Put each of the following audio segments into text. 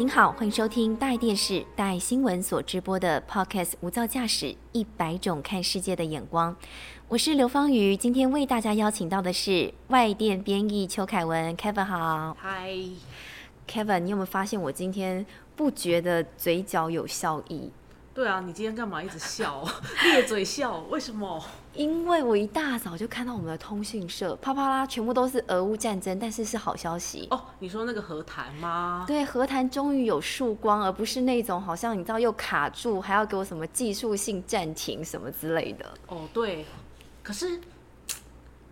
您好，欢迎收听大爱电视、大爱新闻所直播的 Podcast《无噪驾驶：一百种看世界的眼光》。我是刘芳瑜，今天为大家邀请到的是外电编译邱凯文，Kevin 好。嗨，Kevin，你有没有发现我今天不觉得嘴角有笑意？对啊，你今天干嘛一直笑，咧嘴笑？为什么？因为我一大早就看到我们的通讯社啪啪啦，全部都是俄乌战争，但是是好消息哦。你说那个和谈吗？对，和谈终于有曙光，而不是那种好像你知道又卡住，还要给我什么技术性暂停什么之类的。哦，对。可是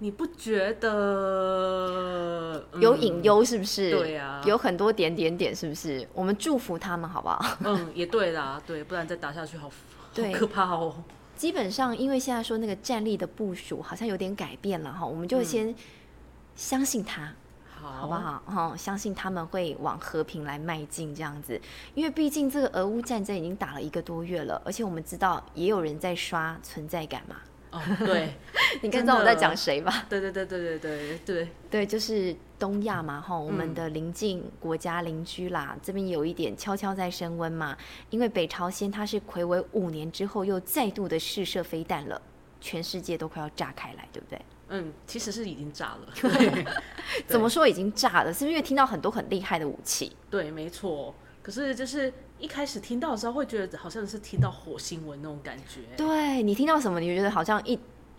你不觉得有隐忧是不是？对呀，有很多点点点是不是？我们祝福他们好不好？嗯，也对啦，对，不然再打下去好好可怕哦。基本上，因为现在说那个战力的部署好像有点改变了哈，我们就先相信他，好不好？哈，相信他们会往和平来迈进这样子。因为毕竟这个俄乌战争已经打了一个多月了，而且我们知道也有人在刷存在感嘛。哦，对，你知道我在讲谁吧？对对对对对对对对，就是东亚嘛，哈，我们的邻近国家邻居啦，这边有一点悄悄在升温嘛。因为北朝鲜它是魁违五年之后又再度的试射飞弹了，全世界都快要炸开来，对不对？嗯，其实是已经炸了。怎么说已经炸了？是因为听到很多很厉害的武器。对，没错。可是就是。一开始听到的时候，会觉得好像是听到火星文那种感觉。对你听到什么，你觉得好像一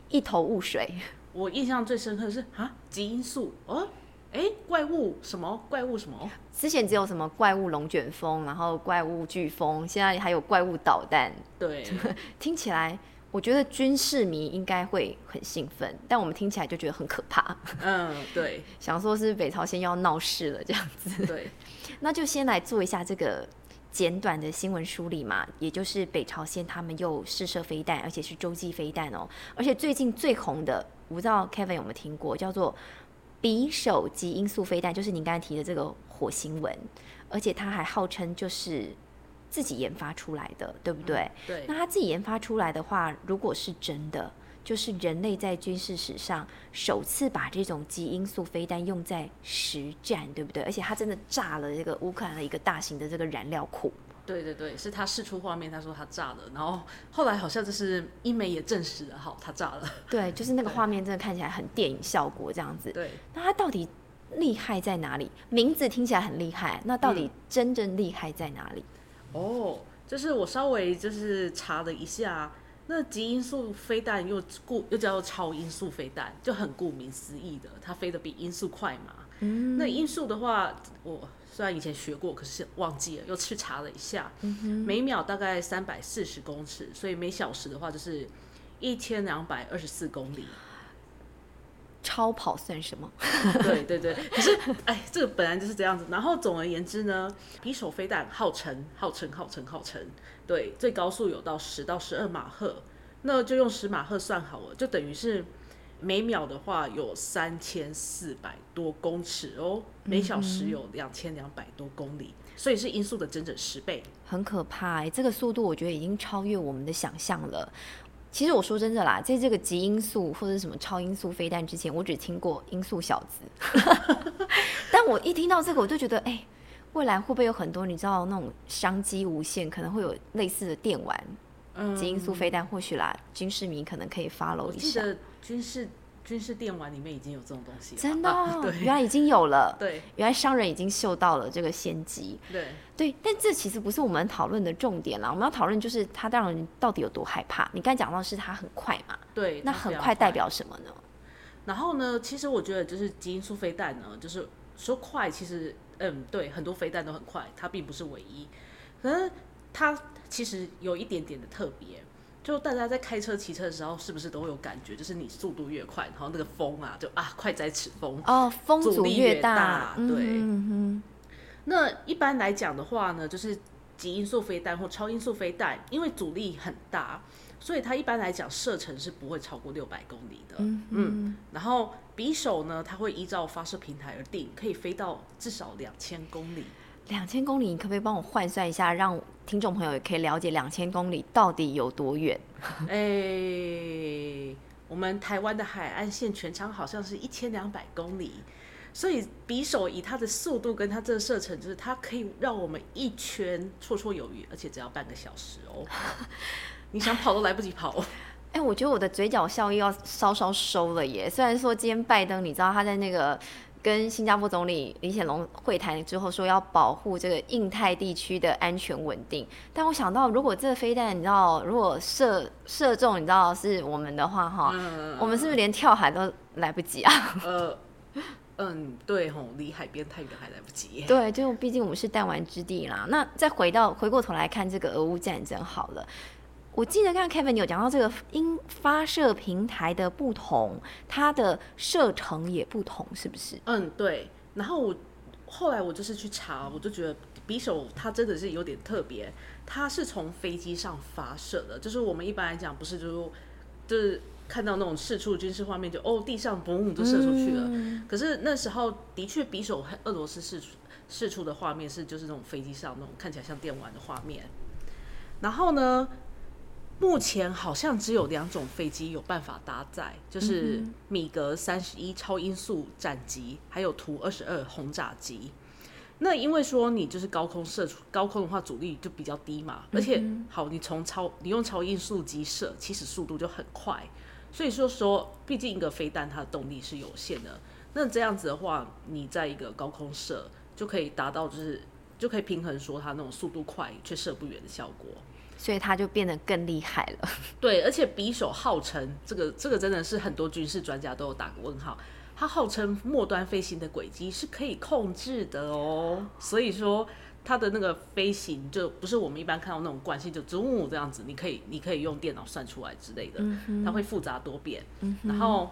一头雾水。我印象最深刻的是啊，基因素哦，哎，怪物什么怪物什么？之前只有什么怪物龙卷风，然后怪物飓风，现在还有怪物导弹。对，听起来我觉得军事迷应该会很兴奋，但我们听起来就觉得很可怕。嗯，对，想说是北朝鲜要闹事了这样子。对，那就先来做一下这个。简短的新闻梳理嘛，也就是北朝鲜他们又试射飞弹，而且是洲际飞弹哦。而且最近最红的，我不知道 Kevin 有没有听过，叫做匕首级音速飞弹，就是您刚才提的这个火星文。而且他还号称就是自己研发出来的，对不对？对。那他自己研发出来的话，如果是真的。就是人类在军事史上首次把这种基因素飞弹用在实战，对不对？而且它真的炸了这个乌克兰的一个大型的这个燃料库。对对对，是他试出画面，他说他炸了，然后后来好像就是英美也证实了，好，他炸了。对，就是那个画面真的看起来很电影效果这样子。对，那他到底厉害在哪里？名字听起来很厉害，那到底真正厉害在哪里？哦，就是我稍微就是查了一下。那极音速飞弹又顾又叫做超音速飞弹，就很顾名思义的，它飞得比音速快嘛。嗯，那音速的话，我虽然以前学过，可是忘记了，又去查了一下，每秒大概三百四十公尺，所以每小时的话就是一千两百二十四公里。超跑算什么？对对对，可是哎，这个本来就是这样子。然后总而言之呢，匕首飞弹号称号称号称号称，对，最高速有到十到十二马赫，那就用十马赫算好了，就等于是每秒的话有三千四百多公尺哦，每小时有两千两百多公里，所以是音速的整整十倍，很可怕哎，这个速度我觉得已经超越我们的想象了。其实我说真的啦，在这个极音速或者什么超音速飞弹之前，我只听过音速小子。但我一听到这个，我就觉得，哎，未来会不会有很多你知道那种商机无限，可能会有类似的电玩，极音速飞弹，或许啦，军事迷可能可以 follow 一下。军事。军事电玩里面已经有这种东西，真的，对，原来已经有了，对，原来商人已经嗅到了这个先机，对，对，但这其实不是我们讨论的重点啦，我们要讨论就是他当然到底有多害怕。你刚才讲到是他很快嘛，对，那很快代表什么呢？然后呢，其实我觉得就是基因素飞弹呢，就是说快，其实嗯，对，很多飞弹都很快，它并不是唯一，可是它其实有一点点的特别。就大家在开车、骑车的时候，是不是都会有感觉？就是你速度越快，然后那个风啊，就啊，快在此风哦，风阻力越大，对。那一般来讲的话呢，就是极音速飞弹或超音速飞弹，因为阻力很大，所以它一般来讲射程是不会超过六百公里的。嗯嗯，然后匕首呢，它会依照发射平台而定，可以飞到至少两千公里。两千公里，你可不可以帮我换算一下，让听众朋友也可以了解两千公里到底有多远？哎，我们台湾的海岸线全长好像是一千两百公里，所以匕首以它的速度跟它这个射程，就是它可以让我们一圈绰绰有余，而且只要半个小时哦。你想跑都来不及跑。哎，我觉得我的嘴角笑意要稍稍收了耶。虽然说今天拜登，你知道他在那个跟新加坡总理李显龙会谈之后，说要保护这个印太地区的安全稳定，但我想到，如果这个飞弹，你知道，如果射射中，你知道是我们的话，哈，我们是不是连跳海都来不及啊？呃，嗯，对吼，离海边太远还来不及。对，就毕竟我们是弹丸之地啦。那再回到回过头来看这个俄乌战争好了。我记得刚刚 Kevin 有讲到这个因发射平台的不同，它的射程也不同，是不是？嗯，对。然后我后来我就是去查，我就觉得匕首它真的是有点特别，它是从飞机上发射的，就是我们一般来讲不是就是就是看到那种四处军事画面，就哦地上嘣就射出去了。可是那时候的确匕首俄罗斯试出试出的画面是就是那种飞机上那种看起来像电玩的画面，然后呢？目前好像只有两种飞机有办法搭载，就是米格三十一超音速战机，还有图二十二轰炸机。那因为说你就是高空射出，高空的话阻力就比较低嘛，而且好，你从超你用超音速机射，其实速度就很快。所以说说，毕竟一个飞弹它的动力是有限的，那这样子的话，你在一个高空射就可以达到就是就可以平衡说它那种速度快却射不远的效果。所以他就变得更厉害了。对，而且匕首号称这个这个真的是很多军事专家都有打个问号。它号称末端飞行的轨迹是可以控制的哦，所以说它的那个飞行就不是我们一般看到那种惯性，就中午这样子，你可以你可以用电脑算出来之类的，它会复杂多变。然后，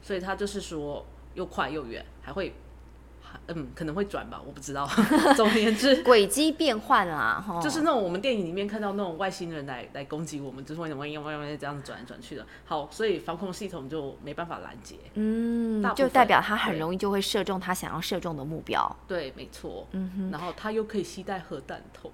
所以它就是说又快又远，还会。嗯，可能会转吧，我不知道。总而言之，轨迹变换啦，就是那种我们电影里面看到那种外星人来来攻击我们，就是会万一万一这样子转来转去的。好，所以防空系统就没办法拦截。嗯，就代表它很容易就会射中它想要射中的目标。对，没错。嗯哼，然后它又可以携带核弹头。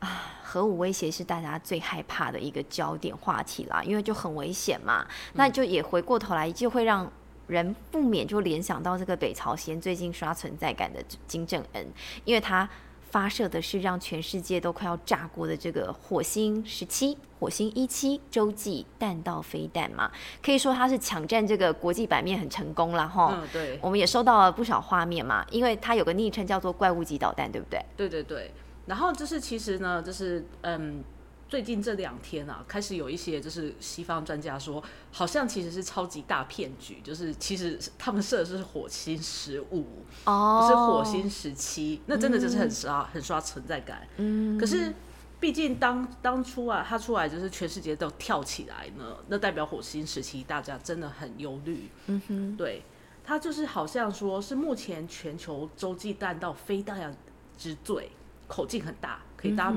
啊，核武威胁是大家最害怕的一个焦点话题啦，因为就很危险嘛。那就也回过头来就会让。人不免就联想到这个北朝鲜最近刷存在感的金正恩，因为他发射的是让全世界都快要炸锅的这个火星十七、火星一七洲际弹道飞弹嘛，可以说他是抢占这个国际版面很成功了哈。嗯，对。我们也收到了不少画面嘛，因为它有个昵称叫做怪物级导弹，对不对？对对对。然后就是其实呢，就是嗯。最近这两天啊，开始有一些就是西方专家说，好像其实是超级大骗局，就是其实他们设的是火星十五，不是火星十七，那真的就是很刷很刷存在感。嗯，可是毕竟当当初啊，他出来就是全世界都跳起来呢，那代表火星时期大家真的很忧虑。嗯哼，对，他就是好像说是目前全球洲际弹道飞弹之最，口径很大，可以搭。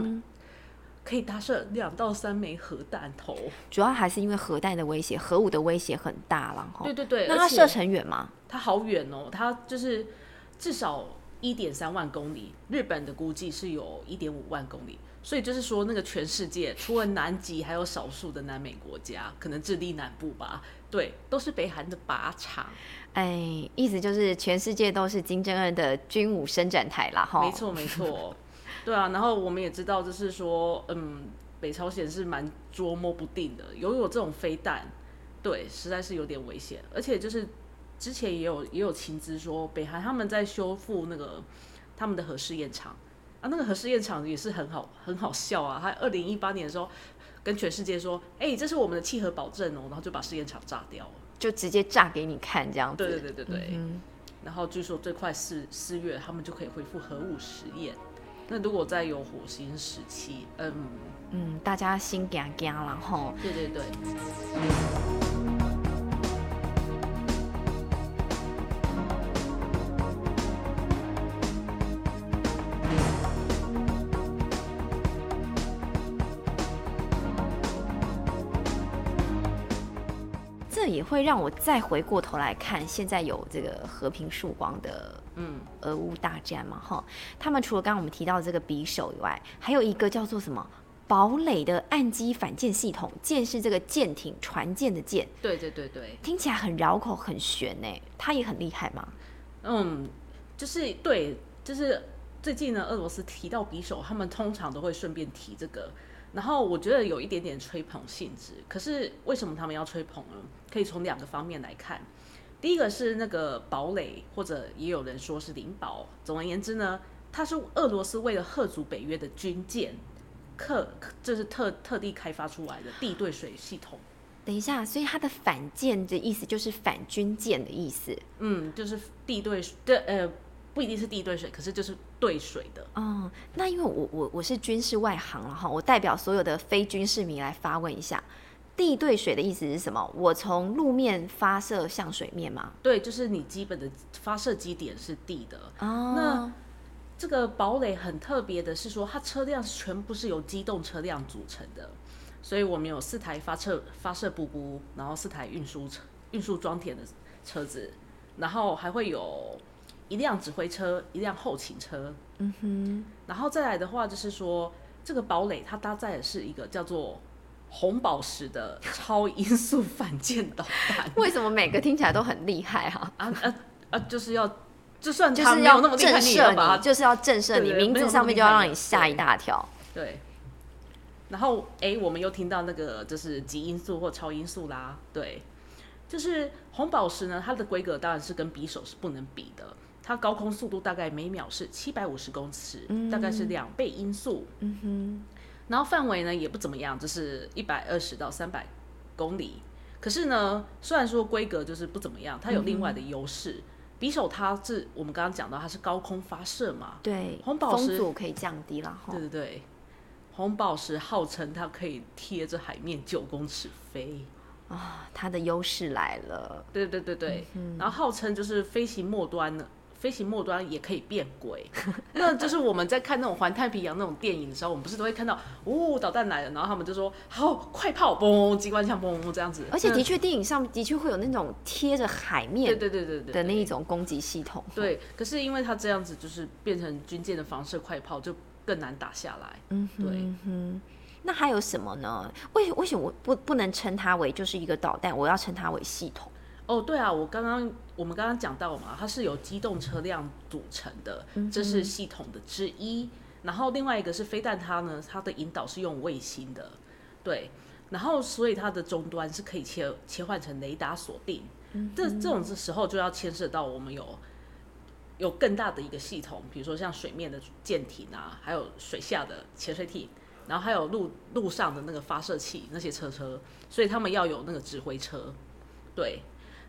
可以搭设两到三枚核弹头，主要还是因为核弹的威胁，核武的威胁很大了。对对对，那它射程远吗？它好远哦，它就是至少一点三万公里，日本的估计是有一点五万公里，所以就是说那个全世界除了南极，还有少数的南美国家，可能智利南部吧，对，都是北韩的靶场。哎，意思就是全世界都是金正恩的军武伸展台啦，哈。没错没错。对啊，然后我们也知道，就是说，嗯，北朝鲜是蛮捉摸不定的，拥有这种飞弹，对，实在是有点危险。而且就是之前也有也有情资说，北韩他们在修复那个他们的核试验场啊，那个核试验场也是很好很好笑啊。他二零一八年的时候跟全世界说，哎，这是我们的契合保证哦，然后就把试验场炸掉了，就直接炸给你看这样子。对对对对对。然后据说最快四四月他们就可以恢复核武实验。那如果再有火星时期，嗯嗯，大家心惊惊然后。对对对。也会让我再回过头来看，现在有这个和平曙光的嗯，俄乌大战嘛，哈，他们除了刚刚我们提到这个匕首以外，还有一个叫做什么堡垒的岸基反舰系统，舰是这个舰艇船舰的舰，对对对对，听起来很绕口，很悬呢。它也很厉害吗？嗯，就是对，就是最近呢，俄罗斯提到匕首，他们通常都会顺便提这个。然后我觉得有一点点吹捧性质，可是为什么他们要吹捧呢？可以从两个方面来看。第一个是那个堡垒，或者也有人说是灵堡。总而言之呢，它是俄罗斯为了贺族北约的军舰，特就是特特地开发出来的地对水系统。等一下，所以它的反舰的意思就是反军舰的意思。嗯，就是地对对呃，不一定是地对水，可是就是对水的。哦，那因为我我我是军事外行了哈，我代表所有的非军事迷来发问一下，地对水的意思是什么？我从路面发射向水面吗？对，就是你基本的发射基点是地的。哦，那这个堡垒很特别的是说，它车辆全部是由机动车辆组成的，所以我们有四台发射发射布布，然后四台运输车运输装填的车子，然后还会有一辆指挥车，一辆后勤车。嗯哼，然后再来的话，就是说这个堡垒它搭载的是一个叫做红宝石的超音速反舰导弹。为什么每个听起来都很厉害哈、啊啊啊！就是要，就算就它是要震那么厉害，你也慑要把它你，就是要震慑你，名字上面就要让你吓一大跳。对。然后，哎，我们又听到那个就是极音速或超音速啦，对，就是红宝石呢，它的规格当然是跟匕首是不能比的，它高空速度大概每秒是七百五十公尺，大概是两倍音速，嗯哼，然后范围呢也不怎么样，就是一百二十到三百公里。可是呢，虽然说规格就是不怎么样，它有另外的优势。匕首它是我们刚刚讲到，它是高空发射嘛，对，红宝石可以降低了哈对。对对，红宝石号称它可以贴着海面九公尺飞，啊，它的优势来了。对对对对，然后号称就是飞行末端呢，飞行末端也可以变轨，那就是我们在看那种环太平洋那种电影的时候，我们不是都会看到，哦，导弹来了，然后他们就说好快炮，嘣，机关枪嘣这样子，而且的确，电影上的确会有那种贴着海面对对对对的那一种攻击系统。对，可是因为它这样子就是变成军舰的防射快炮，就更难打下来。嗯，对。那还有什么呢？为为什么我不不能称它为就是一个导弹，我要称它为系统？哦，对啊，我刚刚我们刚刚讲到嘛，它是由机动车辆组成的，这是系统的之一。然后另外一个是飞弹，它呢，它的引导是用卫星的，对。然后所以它的终端是可以切切换成雷达锁定。这这种时候就要牵涉到我们有有更大的一个系统，比如说像水面的舰艇啊，还有水下的潜水艇，然后还有路路上的那个发射器那些车车，所以他们要有那个指挥车，对。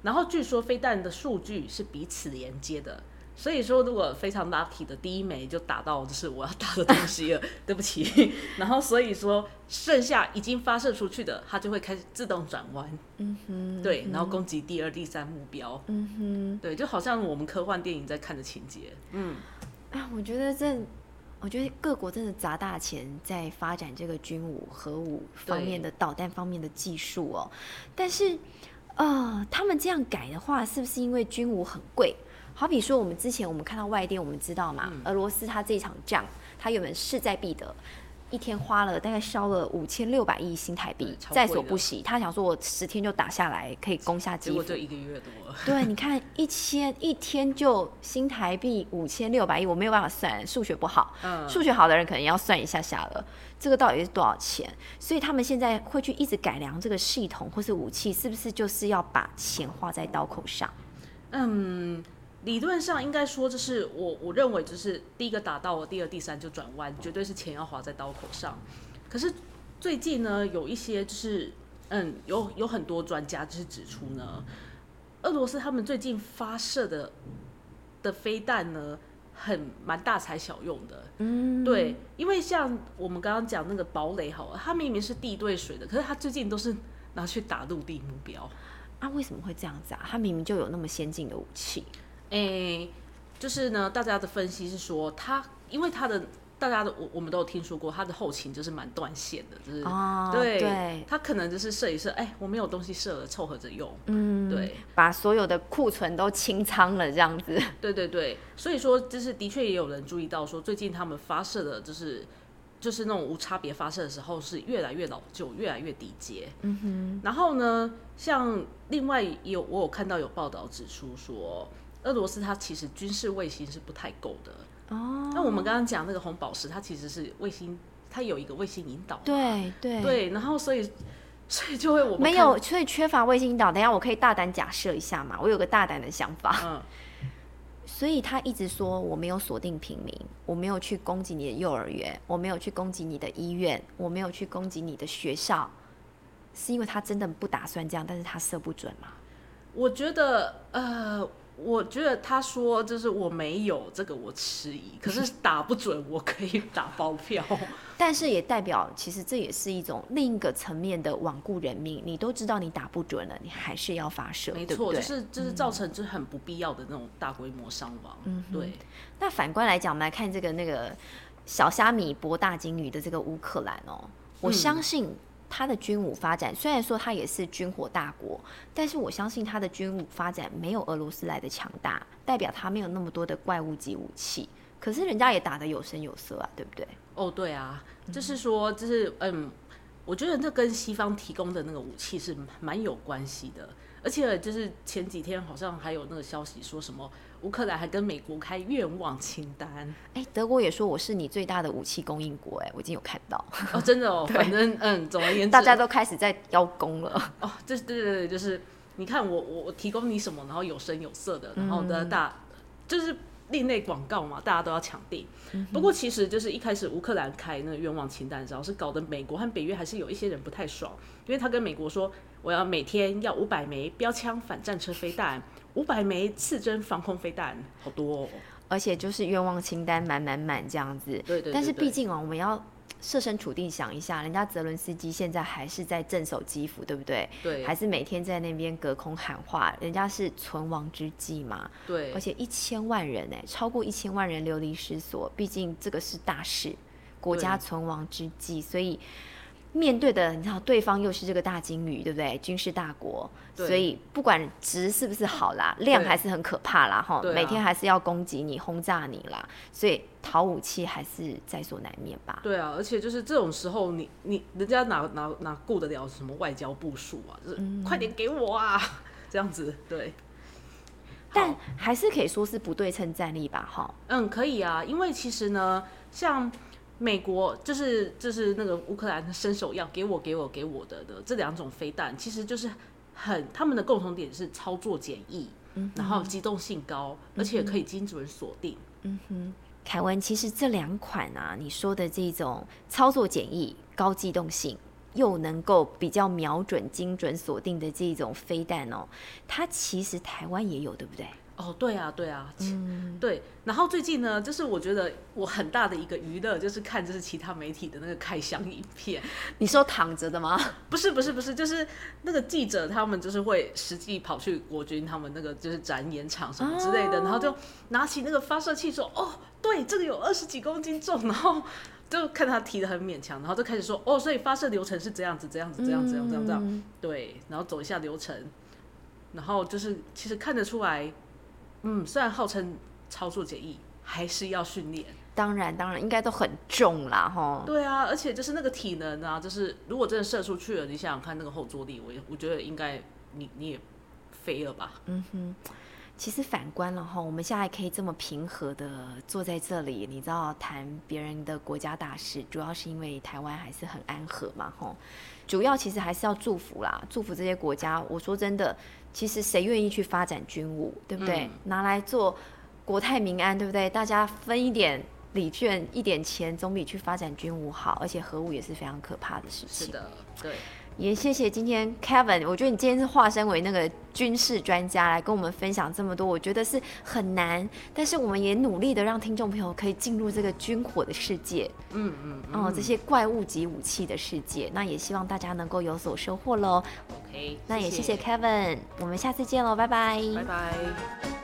然后据说飞弹的数据是彼此连接的，所以说如果非常 lucky 的第一枚就打到就是我要打的东西了，对不起。然后所以说剩下已经发射出去的，它就会开始自动转弯，嗯哼，对，然后攻击第二、第三目标，嗯哼。对，就好像我们科幻电影在看的情节，嗯，哎，我觉得这，我觉得各国真的砸大钱在发展这个军武、核武方面的导弹方面的技术哦。但是，呃，他们这样改的话，是不是因为军武很贵？好比说，我们之前我们看到外电，我们知道嘛，俄罗斯他这一场仗，他原本势在必得。一天花了大概烧了五千六百亿新台币在所不惜。他想说，我十天就打下来，可以攻下基辅结果就。一个月多了，对，你看一千一天就新台币五千六百亿，我没有办法算，数学不好。嗯，数学好的人可能要算一下下了，这个到底是多少钱？所以他们现在会去一直改良这个系统或是武器，是不是就是要把钱花在刀口上？嗯，理论上应该说，就是我我认为，就是第一个打到我，第二、第三就转弯，绝对是钱要花在刀口上。可是最近呢，有一些就是，嗯，有有很多专家就是指出呢，俄罗斯他们最近发射的的飞弹呢，很蛮大材小用的。嗯，对，因为像我们刚刚讲那个堡垒好了，它明明是地对水的，可是它最近都是拿去打陆地目标。啊，为什么会这样子啊？他明明就有那么先进的武器。诶、就是呢，大家的分析是说，他因为他的大家的我我们都有听说过，他的后勤就是蛮断线的，就是、哦，对对，他可能就是射一射，哎，我没有东西射了，凑合着用。嗯，对，把所有的库存都清仓了，这样子。对对对，所以说就是的确也有人注意到说，最近他们发射的就是就是那种无差别发射的时候是越来越老旧，越来越低阶。嗯哼。然后呢，像另外有我有看到有报道指出说，俄罗斯它其实军事卫星是不太够的。哦，那我们刚刚讲那个红宝石，它其实是卫星，它有一个卫星引导。对对对，然后所以所以就会我们没有，所以缺乏卫星引导。等下我可以大胆假设一下嘛，我有个大胆的想法。嗯。所以他一直说我没有锁定平民，我没有去攻击你的幼儿园，我没有去攻击你的医院，我没有去攻击你的学校，是因为他真的不打算这样，但是他射不准嘛？我觉得，呃，我觉得他说就是我没有这个，我迟疑，可是打不准，我可以打包票。但是也代表，其实这也是一种另一个层面的罔顾人命。你都知道你打不准了，你还是要发射，没错，对对？就是就是造成就是很不必要的那种大规模伤亡。嗯，对。那反观来讲，我们来看这个那个小虾米博大金鱼的这个乌克兰哦，我相信它的军武发展，虽然说他也是军火大国，但是我相信他的军武发展没有俄罗斯来的强大，代表他没有那么多的怪物级武器。可是人家也打得有声有色啊，对不对？哦，对啊，就是说，就是嗯，我觉得这跟西方提供的那个武器是蛮有关系的，而且就是前几天好像还有那个消息说什么乌克兰还跟美国开愿望清单，哎，德国也说我是你最大的武器供应国，哎，我已经有看到哦，真的哦，反正嗯，总而言之，大家都开始在邀功了哦，这对对对，就是你看我我我提供你什么，然后有声有色的，然后的大就是。另类广告嘛，大家都要抢订。不过其实就是一开始乌克兰开那个愿望清单的时候，是搞得美国和北约还是有一些人不太爽，因为他跟美国说，我要每天要五百枚标枪反战车飞弹，五百枚刺针防空飞弹，好多哦。而且就是愿望清单满满满这样子。对对。但是毕竟啊，我们要。设身处地想一下，人家泽伦斯基现在还是在镇守基辅，对不对？对。还是每天在那边隔空喊话，人家是存亡之际嘛。对。而且一千万人哎，超过一千万人流离失所，毕竟这个是大事，国家存亡之际，所以。面对的，你知道对方又是这个大金鱼，对不对？军事大国，所以不管值是不是好啦，量还是很可怕啦，哈，每天还是要攻击你、轰炸你啦，所以讨武器还是在所难免吧。对啊，而且就是这种时候，你你人家哪哪哪顾得了什么外交部署啊？就是快点给我啊，这样子对。但还是可以说是不对称战力吧，哈。嗯，可以啊，因为其实呢，像。美国就是就是那个乌克兰伸手要给我给我给我的的这两种飞弹，其实就是很他们的共同点是操作简易，然后机动性高，而且可以精准锁定。嗯哼，凯文，其实这两款啊，你说的这种操作简易、高机动性，又能够比较瞄准、精准锁定的这种飞弹哦，它其实台湾也有，对不对？哦，对啊，对啊，嗯，对。然后最近呢，就是我觉得我很大的一个娱乐，就是看就是其他媒体的那个开箱影片。你说躺着的吗？不是，不是，不是，就是那个记者他们就是会实际跑去国军他们那个就是展演场什么之类的，然后就拿起那个发射器说：“哦，对，这个有二十几公斤重。”然后就看他提的很勉强，然后就开始说：“哦，所以发射流程是这样子，这样子，这样子，这样，这样，这样。”对，然后走一下流程，然后就是其实看得出来。嗯，虽然号称操作简易，还是要训练。当然，当然，应该都很重啦，哈。对啊，而且就是那个体能啊，就是如果真的射出去了，你想想看那个后坐力，我我觉得应该你你也飞了吧。嗯哼，其实反观了哈，我们现在可以这么平和的坐在这里，你知道谈别人的国家大事，主要是因为台湾还是很安和嘛，哈。主要其实还是要祝福啦，祝福这些国家。我说真的。其实谁愿意去发展军务，对不对？拿来做国泰民安，对不对？大家分一点礼券、一点钱，总比去发展军务好。而且核武也是非常可怕的事情。是的，对。也谢谢今天 Kevin，我觉得你今天是化身为那个军事专家来跟我们分享这么多，我觉得是很难，但是我们也努力的让听众朋友可以进入这个军火的世界，嗯嗯，哦，这些怪物级武器的世界，那也希望大家能够有所收获喽。OK，那也谢谢 Kevin，我们下次见喽，拜拜，拜拜。